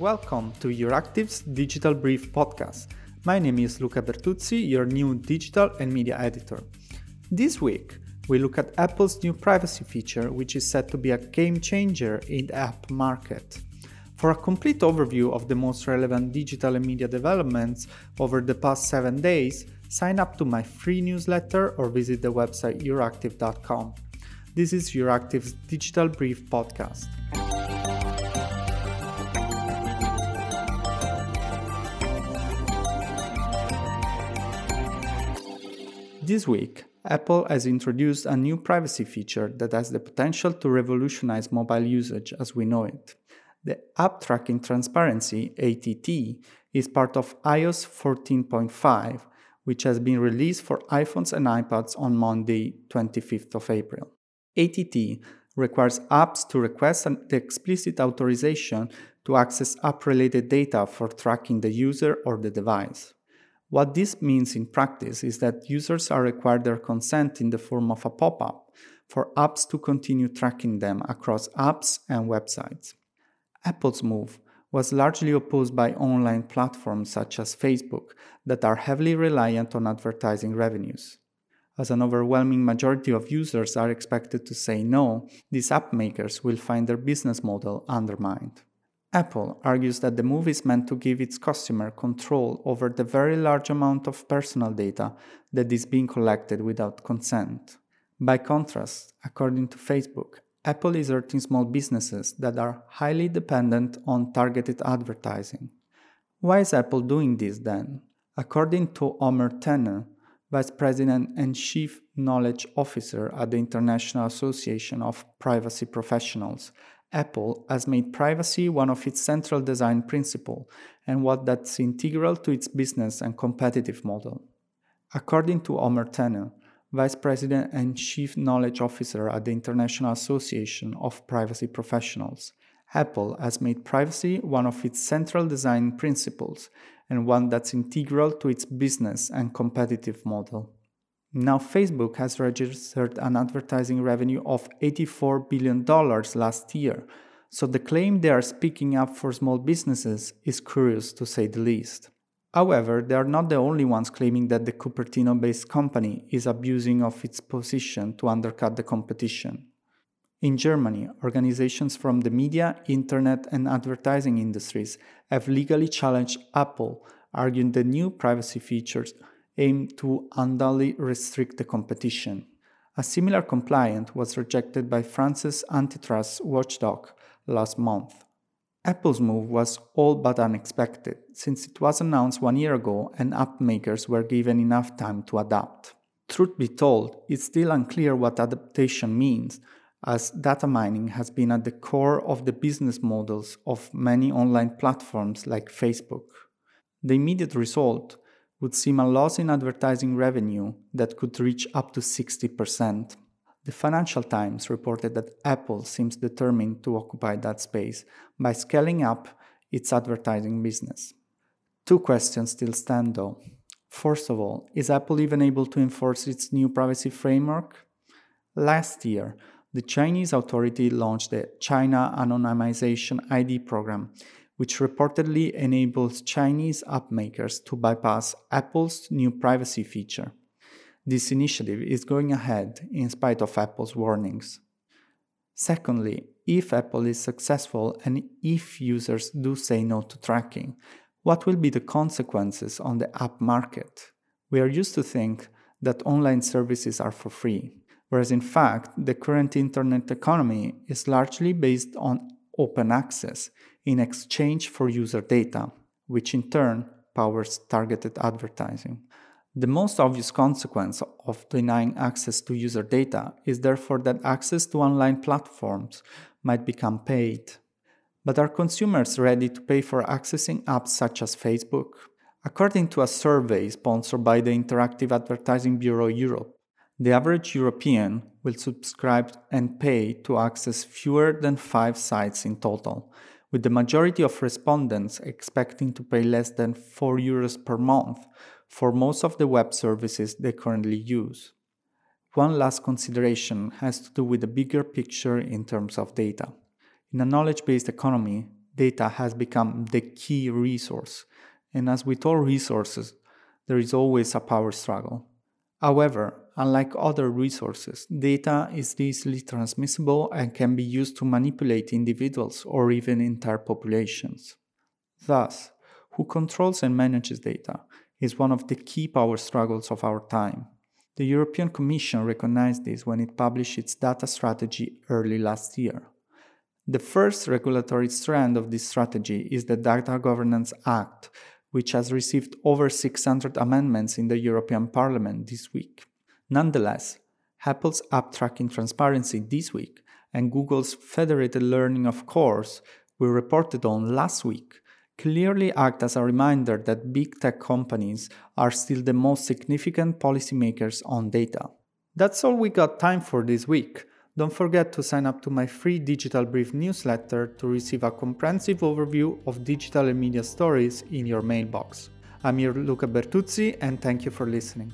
Welcome to Euractiv's Digital Brief podcast. My name is Luca Bertuzzi, your new digital and media editor. This week, we look at Apple's new privacy feature, which is said to be a game changer in the app market. For a complete overview of the most relevant digital and media developments over the past seven days, sign up to my free newsletter or visit the website euractiv.com. This is Euractiv's Digital Brief podcast. This week, Apple has introduced a new privacy feature that has the potential to revolutionize mobile usage as we know it. The App Tracking Transparency ATT is part of iOS 14.5, which has been released for iPhones and iPads on Monday, 25th of April. ATT requires apps to request the explicit authorization to access app related data for tracking the user or the device. What this means in practice is that users are required their consent in the form of a pop up for apps to continue tracking them across apps and websites. Apple's move was largely opposed by online platforms such as Facebook that are heavily reliant on advertising revenues. As an overwhelming majority of users are expected to say no, these app makers will find their business model undermined. Apple argues that the move is meant to give its customer control over the very large amount of personal data that is being collected without consent. By contrast, according to Facebook, Apple is hurting small businesses that are highly dependent on targeted advertising. Why is Apple doing this then? According to Omer Tene, Vice President and Chief Knowledge Officer at the International Association of Privacy Professionals, Apple has made privacy one of its central design principles and what that's integral to its business and competitive model. According to Omer Tene, Vice President and Chief Knowledge Officer at the International Association of Privacy Professionals, Apple has made privacy one of its central design principles and one that's integral to its business and competitive model. Now, Facebook has registered an advertising revenue of $84 billion last year, so the claim they are speaking up for small businesses is curious to say the least. However, they are not the only ones claiming that the Cupertino based company is abusing of its position to undercut the competition. In Germany, organizations from the media, internet, and advertising industries have legally challenged Apple, arguing the new privacy features aim to unduly restrict the competition. A similar complaint was rejected by France's antitrust watchdog last month. Apple's move was all but unexpected, since it was announced one year ago and app makers were given enough time to adapt. Truth be told, it's still unclear what adaptation means, as data mining has been at the core of the business models of many online platforms like Facebook. The immediate result would seem a loss in advertising revenue that could reach up to 60%. The Financial Times reported that Apple seems determined to occupy that space by scaling up its advertising business. Two questions still stand though. First of all, is Apple even able to enforce its new privacy framework? Last year, the Chinese authority launched the China Anonymization ID program, which reportedly enables Chinese app makers to bypass Apple's new privacy feature. This initiative is going ahead in spite of Apple's warnings. Secondly, if Apple is successful and if users do say no to tracking, what will be the consequences on the app market? We are used to think that online services are for free, whereas in fact, the current internet economy is largely based on open access in exchange for user data, which in turn powers targeted advertising. The most obvious consequence of denying access to user data is therefore that access to online platforms might become paid. But are consumers ready to pay for accessing apps such as Facebook? According to a survey sponsored by the Interactive Advertising Bureau Europe, the average European will subscribe and pay to access fewer than five sites in total, with the majority of respondents expecting to pay less than 4 euros per month for most of the web services they currently use. One last consideration has to do with the bigger picture in terms of data. In a knowledge based economy, data has become the key resource. And as with all resources, there is always a power struggle. However, unlike other resources, data is easily transmissible and can be used to manipulate individuals or even entire populations. Thus, who controls and manages data is one of the key power struggles of our time. The European Commission recognized this when it published its data strategy early last year. The first regulatory strand of this strategy is the Data Governance Act, which has received over 600 amendments in the European Parliament this week. Nonetheless, Apple's app tracking transparency this week and Google's federated learning of cohorts we reported on last week clearly act as a reminder that big tech companies are still the most significant policymakers on data. That's all we got time for this week. Don't forget to sign up to my free Digital Brief newsletter to receive a comprehensive overview of digital and media stories in your mailbox. I'm your Luca Bertuzzi and thank you for listening.